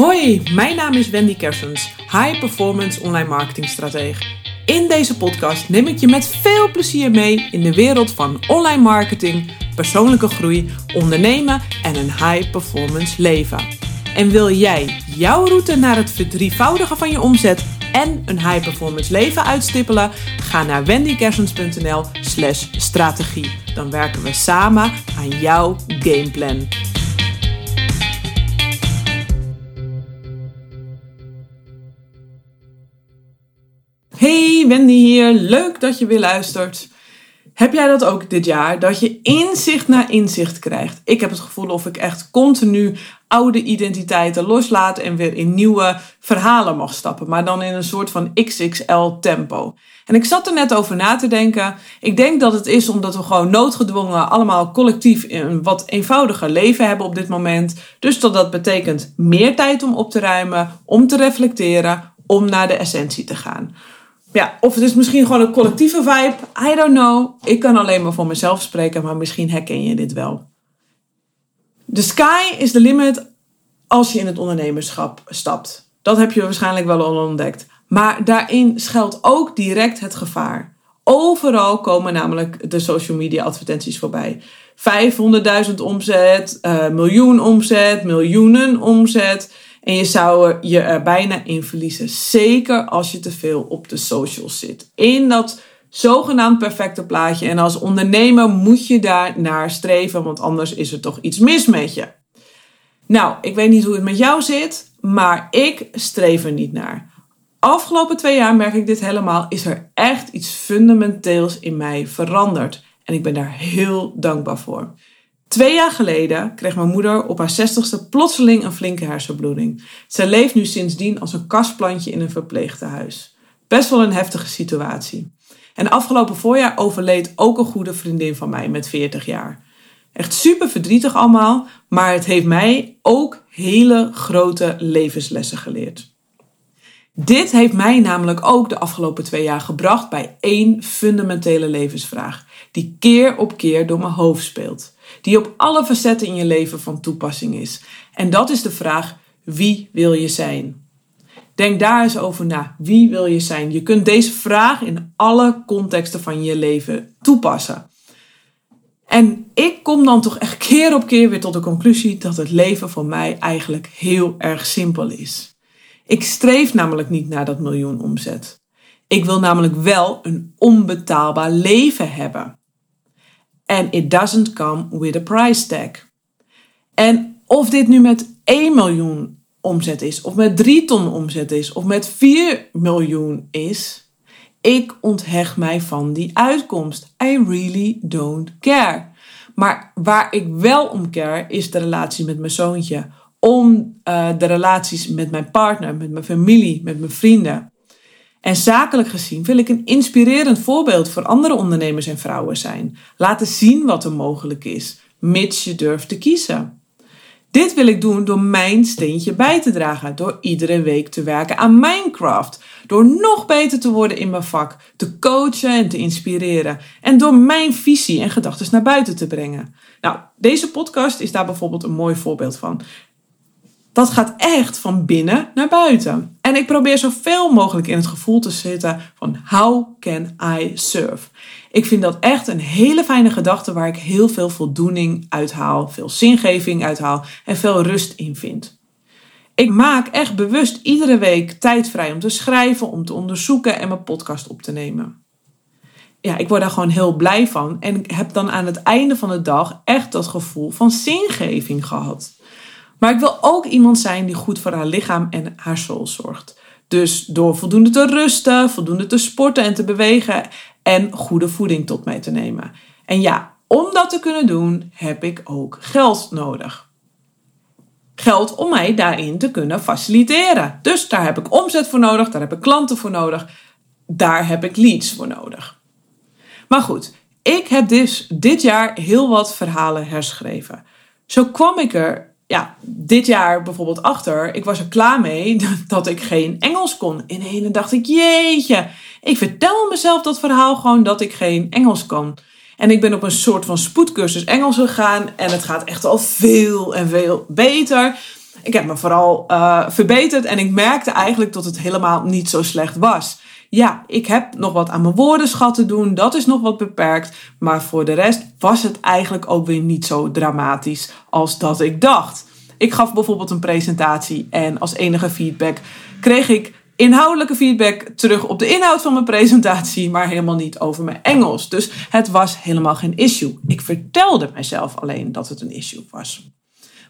Hoi, mijn naam is Wendy Kersens, High Performance Online Marketing Stratege. In deze podcast neem ik je met veel plezier mee in de wereld van online marketing, persoonlijke groei, ondernemen en een high performance leven. En wil jij jouw route naar het verdrievoudigen van je omzet en een high performance leven uitstippelen? Ga naar wendykersens.nl/slash strategie. Dan werken we samen aan jouw gameplan. Wendy hier. Leuk dat je weer luistert. Heb jij dat ook dit jaar? Dat je inzicht na inzicht krijgt. Ik heb het gevoel of ik echt continu oude identiteiten loslaat en weer in nieuwe verhalen mag stappen. Maar dan in een soort van XXL tempo. En ik zat er net over na te denken. Ik denk dat het is omdat we gewoon noodgedwongen allemaal collectief een wat eenvoudiger leven hebben op dit moment. Dus dat dat betekent meer tijd om op te ruimen, om te reflecteren, om naar de essentie te gaan. Ja, of het is misschien gewoon een collectieve vibe. I don't know. Ik kan alleen maar voor mezelf spreken, maar misschien herken je dit wel. The sky is the limit als je in het ondernemerschap stapt. Dat heb je waarschijnlijk wel al ontdekt. Maar daarin schuilt ook direct het gevaar. Overal komen namelijk de social media advertenties voorbij. 500.000 omzet, uh, miljoen omzet, miljoenen omzet. En je zou je er bijna in verliezen. Zeker als je te veel op de socials zit. In dat zogenaamd perfecte plaatje. En als ondernemer moet je daar naar streven, want anders is er toch iets mis met je. Nou, ik weet niet hoe het met jou zit, maar ik streef er niet naar. Afgelopen twee jaar merk ik dit helemaal. Is er echt iets fundamenteels in mij veranderd? En ik ben daar heel dankbaar voor. Twee jaar geleden kreeg mijn moeder op haar zestigste plotseling een flinke hersenbloeding. Zij leeft nu sindsdien als een kastplantje in een verpleegtehuis. Best wel een heftige situatie. En afgelopen voorjaar overleed ook een goede vriendin van mij met 40 jaar. Echt super verdrietig allemaal, maar het heeft mij ook hele grote levenslessen geleerd. Dit heeft mij namelijk ook de afgelopen twee jaar gebracht bij één fundamentele levensvraag, die keer op keer door mijn hoofd speelt die op alle facetten in je leven van toepassing is. En dat is de vraag: wie wil je zijn? Denk daar eens over na. Wie wil je zijn? Je kunt deze vraag in alle contexten van je leven toepassen. En ik kom dan toch echt keer op keer weer tot de conclusie dat het leven voor mij eigenlijk heel erg simpel is. Ik streef namelijk niet naar dat miljoen omzet. Ik wil namelijk wel een onbetaalbaar leven hebben. And it doesn't come with a price tag. En of dit nu met 1 miljoen omzet is, of met 3 ton omzet is, of met 4 miljoen is, ik onthecht mij van die uitkomst. I really don't care. Maar waar ik wel om care is de relatie met mijn zoontje. Om uh, de relaties met mijn partner, met mijn familie, met mijn vrienden. En zakelijk gezien wil ik een inspirerend voorbeeld voor andere ondernemers en vrouwen zijn. Laten zien wat er mogelijk is, mits je durft te kiezen. Dit wil ik doen door mijn steentje bij te dragen, door iedere week te werken aan mijn craft, door nog beter te worden in mijn vak, te coachen en te inspireren en door mijn visie en gedachten naar buiten te brengen. Nou, deze podcast is daar bijvoorbeeld een mooi voorbeeld van dat gaat echt van binnen naar buiten. En ik probeer zoveel mogelijk in het gevoel te zitten van how can I serve? Ik vind dat echt een hele fijne gedachte waar ik heel veel voldoening uithaal, veel zingeving uithaal en veel rust in vind. Ik maak echt bewust iedere week tijd vrij om te schrijven, om te onderzoeken en mijn podcast op te nemen. Ja, ik word daar gewoon heel blij van en ik heb dan aan het einde van de dag echt dat gevoel van zingeving gehad. Maar ik wil ook iemand zijn die goed voor haar lichaam en haar soul zorgt. Dus door voldoende te rusten, voldoende te sporten en te bewegen en goede voeding tot mij te nemen. En ja, om dat te kunnen doen heb ik ook geld nodig. Geld om mij daarin te kunnen faciliteren. Dus daar heb ik omzet voor nodig, daar heb ik klanten voor nodig, daar heb ik leads voor nodig. Maar goed, ik heb dus dit jaar heel wat verhalen herschreven. Zo kwam ik er ja, dit jaar bijvoorbeeld achter. Ik was er klaar mee dat ik geen Engels kon. In ene dacht ik, jeetje, ik vertel mezelf dat verhaal gewoon dat ik geen Engels kan. En ik ben op een soort van spoedcursus Engels gegaan en het gaat echt al veel en veel beter. Ik heb me vooral uh, verbeterd en ik merkte eigenlijk dat het helemaal niet zo slecht was. Ja, ik heb nog wat aan mijn woordenschat te doen, dat is nog wat beperkt, maar voor de rest was het eigenlijk ook weer niet zo dramatisch als dat ik dacht. Ik gaf bijvoorbeeld een presentatie en als enige feedback kreeg ik inhoudelijke feedback terug op de inhoud van mijn presentatie, maar helemaal niet over mijn Engels. Dus het was helemaal geen issue. Ik vertelde mezelf alleen dat het een issue was.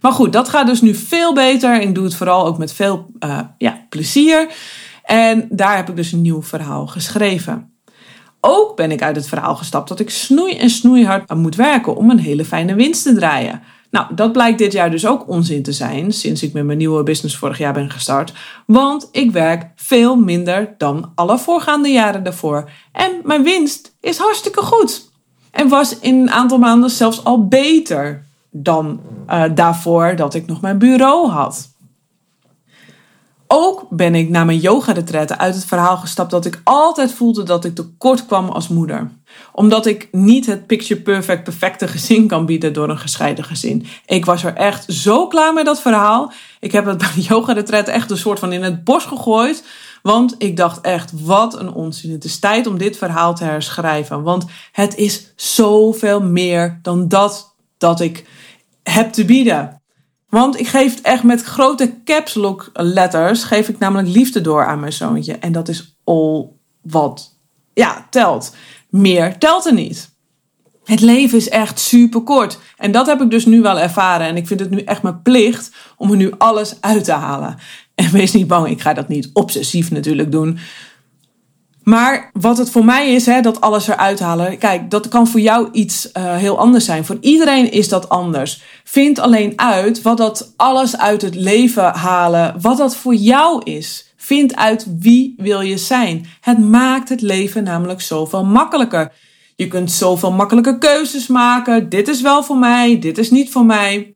Maar goed, dat gaat dus nu veel beter. Ik doe het vooral ook met veel uh, ja, plezier. En daar heb ik dus een nieuw verhaal geschreven. Ook ben ik uit het verhaal gestapt dat ik snoei en snoeihard moet werken om een hele fijne winst te draaien. Nou, dat blijkt dit jaar dus ook onzin te zijn, sinds ik met mijn nieuwe business vorig jaar ben gestart. Want ik werk veel minder dan alle voorgaande jaren daarvoor. En mijn winst is hartstikke goed. En was in een aantal maanden zelfs al beter dan uh, daarvoor dat ik nog mijn bureau had. Ook ben ik na mijn yoga uit het verhaal gestapt dat ik altijd voelde dat ik tekort kwam als moeder. Omdat ik niet het picture perfect perfecte gezin kan bieden door een gescheiden gezin. Ik was er echt zo klaar met dat verhaal. Ik heb het bij de yoga echt een soort van in het bos gegooid. Want ik dacht echt, wat een onzin. Het is tijd om dit verhaal te herschrijven. Want het is zoveel meer dan dat dat ik heb te bieden. Want ik geef echt met grote caps lock letters, geef ik namelijk liefde door aan mijn zoontje. En dat is all wat, ja, telt. Meer telt er niet. Het leven is echt super kort. En dat heb ik dus nu wel ervaren. En ik vind het nu echt mijn plicht om er nu alles uit te halen. En wees niet bang, ik ga dat niet obsessief natuurlijk doen. Maar wat het voor mij is, hè, dat alles eruit halen. Kijk, dat kan voor jou iets uh, heel anders zijn. Voor iedereen is dat anders. Vind alleen uit wat dat alles uit het leven halen, wat dat voor jou is. Vind uit wie wil je zijn. Het maakt het leven namelijk zoveel makkelijker. Je kunt zoveel makkelijke keuzes maken. Dit is wel voor mij, dit is niet voor mij.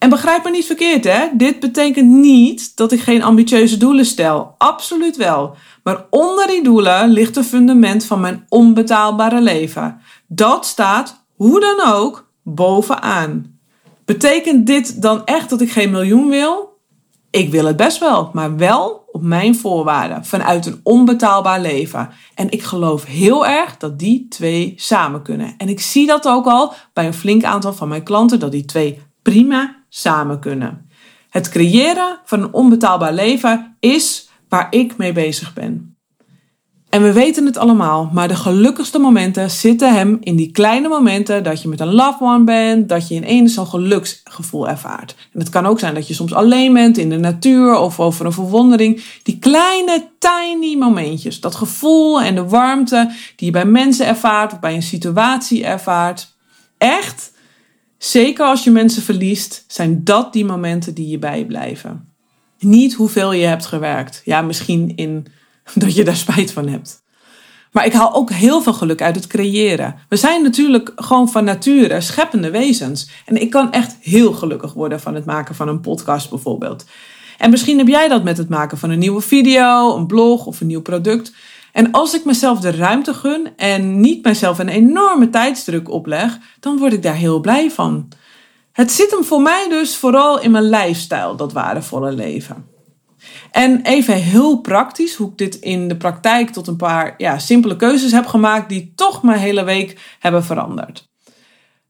En begrijp me niet verkeerd, hè? Dit betekent niet dat ik geen ambitieuze doelen stel. Absoluut wel. Maar onder die doelen ligt het fundament van mijn onbetaalbare leven. Dat staat, hoe dan ook, bovenaan. Betekent dit dan echt dat ik geen miljoen wil? Ik wil het best wel, maar wel op mijn voorwaarden, vanuit een onbetaalbaar leven. En ik geloof heel erg dat die twee samen kunnen. En ik zie dat ook al bij een flink aantal van mijn klanten, dat die twee prima samen kunnen. Het creëren van een onbetaalbaar leven is waar ik mee bezig ben. En we weten het allemaal, maar de gelukkigste momenten zitten hem in die kleine momenten dat je met een loved one bent, dat je ineens zo'n geluksgevoel ervaart. En het kan ook zijn dat je soms alleen bent in de natuur of over een verwondering. Die kleine, tiny momentjes, dat gevoel en de warmte die je bij mensen ervaart of bij een situatie ervaart. Echt, zeker als je mensen verliest, zijn dat die momenten die je bijblijven. Niet hoeveel je hebt gewerkt. Ja, misschien in dat je daar spijt van hebt. Maar ik haal ook heel veel geluk uit het creëren. We zijn natuurlijk gewoon van nature scheppende wezens. En ik kan echt heel gelukkig worden van het maken van een podcast bijvoorbeeld. En misschien heb jij dat met het maken van een nieuwe video, een blog of een nieuw product. En als ik mezelf de ruimte gun en niet mezelf een enorme tijdsdruk opleg, dan word ik daar heel blij van. Het zit hem voor mij dus vooral in mijn lifestyle, dat waardevolle leven. En even heel praktisch, hoe ik dit in de praktijk tot een paar ja, simpele keuzes heb gemaakt, die toch mijn hele week hebben veranderd.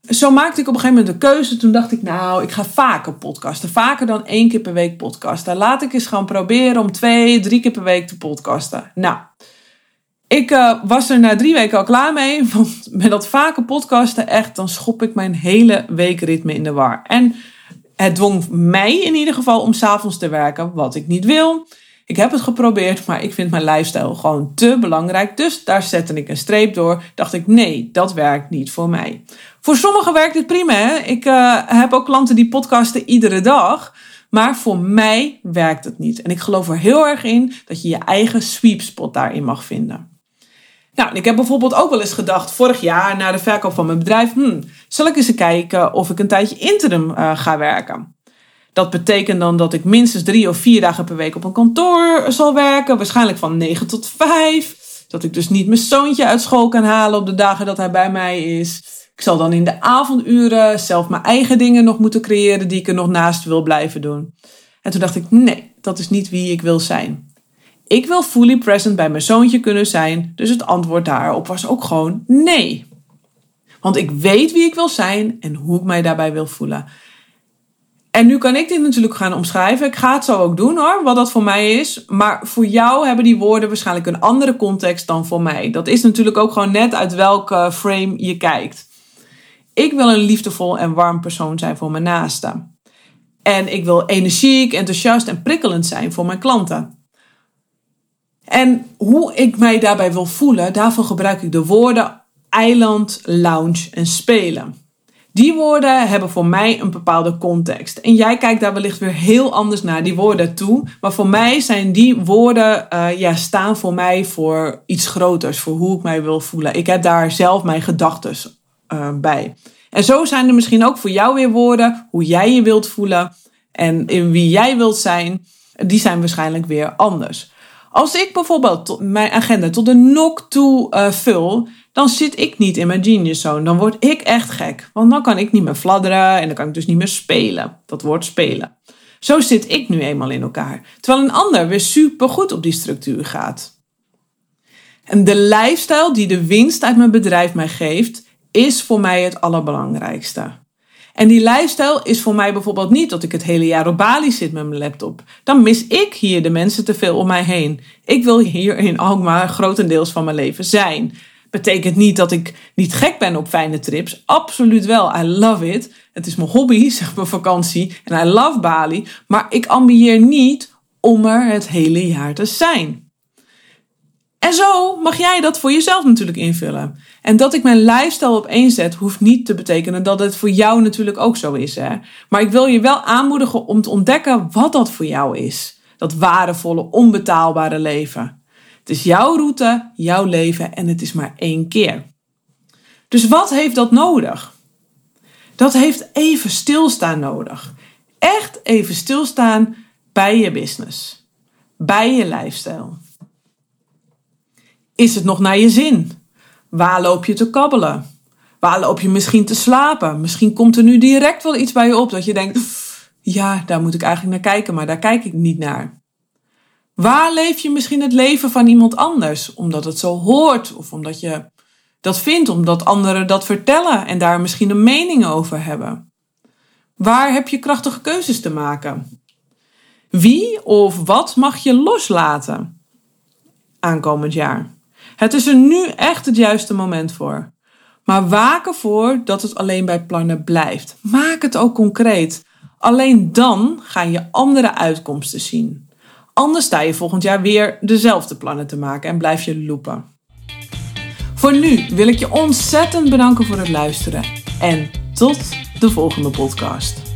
Zo maakte ik op een gegeven moment de keuze. Toen dacht ik, nou, ik ga vaker podcasten. Vaker dan één keer per week podcasten. Laat ik eens gaan proberen om twee, drie keer per week te podcasten. Nou, ik uh, was er na drie weken al klaar mee. Want met dat vaker podcasten, echt, dan schop ik mijn hele weekritme in de war. En het dwong mij in ieder geval om s'avonds te werken, wat ik niet wil. Ik heb het geprobeerd, maar ik vind mijn lifestyle gewoon te belangrijk. Dus daar zette ik een streep door. Dacht ik, nee, dat werkt niet voor mij. Voor sommigen werkt het prima. Hè? Ik uh, heb ook klanten die podcasten iedere dag. Maar voor mij werkt het niet. En ik geloof er heel erg in dat je je eigen sweep spot daarin mag vinden. Nou, ik heb bijvoorbeeld ook wel eens gedacht, vorig jaar na de verkoop van mijn bedrijf, hmm, zal ik eens kijken of ik een tijdje interim uh, ga werken. Dat betekent dan dat ik minstens drie of vier dagen per week op een kantoor zal werken, waarschijnlijk van 9 tot 5. Dat ik dus niet mijn zoontje uit school kan halen op de dagen dat hij bij mij is. Ik zal dan in de avonduren zelf mijn eigen dingen nog moeten creëren die ik er nog naast wil blijven doen. En toen dacht ik, nee, dat is niet wie ik wil zijn. Ik wil fully present bij mijn zoontje kunnen zijn, dus het antwoord daarop was ook gewoon nee. Want ik weet wie ik wil zijn en hoe ik mij daarbij wil voelen. En nu kan ik dit natuurlijk gaan omschrijven. Ik ga het zo ook doen hoor, wat dat voor mij is. Maar voor jou hebben die woorden waarschijnlijk een andere context dan voor mij. Dat is natuurlijk ook gewoon net uit welke frame je kijkt. Ik wil een liefdevol en warm persoon zijn voor mijn naasten. En ik wil energiek, enthousiast en prikkelend zijn voor mijn klanten. En hoe ik mij daarbij wil voelen, daarvoor gebruik ik de woorden eiland, lounge en spelen. Die woorden hebben voor mij een bepaalde context. En jij kijkt daar wellicht weer heel anders naar die woorden toe. Maar voor mij zijn die woorden, uh, ja, staan voor mij voor iets groters. Voor hoe ik mij wil voelen. Ik heb daar zelf mijn gedachten uh, bij. En zo zijn er misschien ook voor jou weer woorden. Hoe jij je wilt voelen. En in wie jij wilt zijn. Die zijn waarschijnlijk weer anders. Als ik bijvoorbeeld mijn agenda tot de nok toe uh, vul dan zit ik niet in mijn genius zone. Dan word ik echt gek. Want dan kan ik niet meer fladderen en dan kan ik dus niet meer spelen. Dat woord spelen. Zo zit ik nu eenmaal in elkaar. Terwijl een ander weer super goed op die structuur gaat. En de lifestyle die de winst uit mijn bedrijf mij geeft, is voor mij het allerbelangrijkste. En die lifestyle is voor mij bijvoorbeeld niet dat ik het hele jaar op Bali zit met mijn laptop. Dan mis ik hier de mensen te veel om mij heen. Ik wil hier in Alkmaar grotendeels van mijn leven zijn. Betekent niet dat ik niet gek ben op fijne trips. Absoluut wel. I love it. Het is mijn hobby, zeg maar vakantie. En I love Bali. Maar ik ambieer niet om er het hele jaar te zijn. En zo mag jij dat voor jezelf natuurlijk invullen. En dat ik mijn lifestyle op één zet, hoeft niet te betekenen dat het voor jou natuurlijk ook zo is. Hè? Maar ik wil je wel aanmoedigen om te ontdekken wat dat voor jou is. Dat waardevolle, onbetaalbare leven. Het is jouw route, jouw leven en het is maar één keer. Dus wat heeft dat nodig? Dat heeft even stilstaan nodig. Echt even stilstaan bij je business, bij je lifestyle. Is het nog naar je zin? Waar loop je te kabbelen? Waar loop je misschien te slapen? Misschien komt er nu direct wel iets bij je op dat je denkt: ja, daar moet ik eigenlijk naar kijken, maar daar kijk ik niet naar. Waar leef je misschien het leven van iemand anders? Omdat het zo hoort of omdat je dat vindt, omdat anderen dat vertellen en daar misschien een mening over hebben. Waar heb je krachtige keuzes te maken? Wie of wat mag je loslaten aankomend jaar? Het is er nu echt het juiste moment voor. Maar waak ervoor dat het alleen bij plannen blijft. Maak het ook concreet. Alleen dan ga je andere uitkomsten zien. Anders sta je volgend jaar weer dezelfde plannen te maken en blijf je loopen. Voor nu wil ik je ontzettend bedanken voor het luisteren en tot de volgende podcast.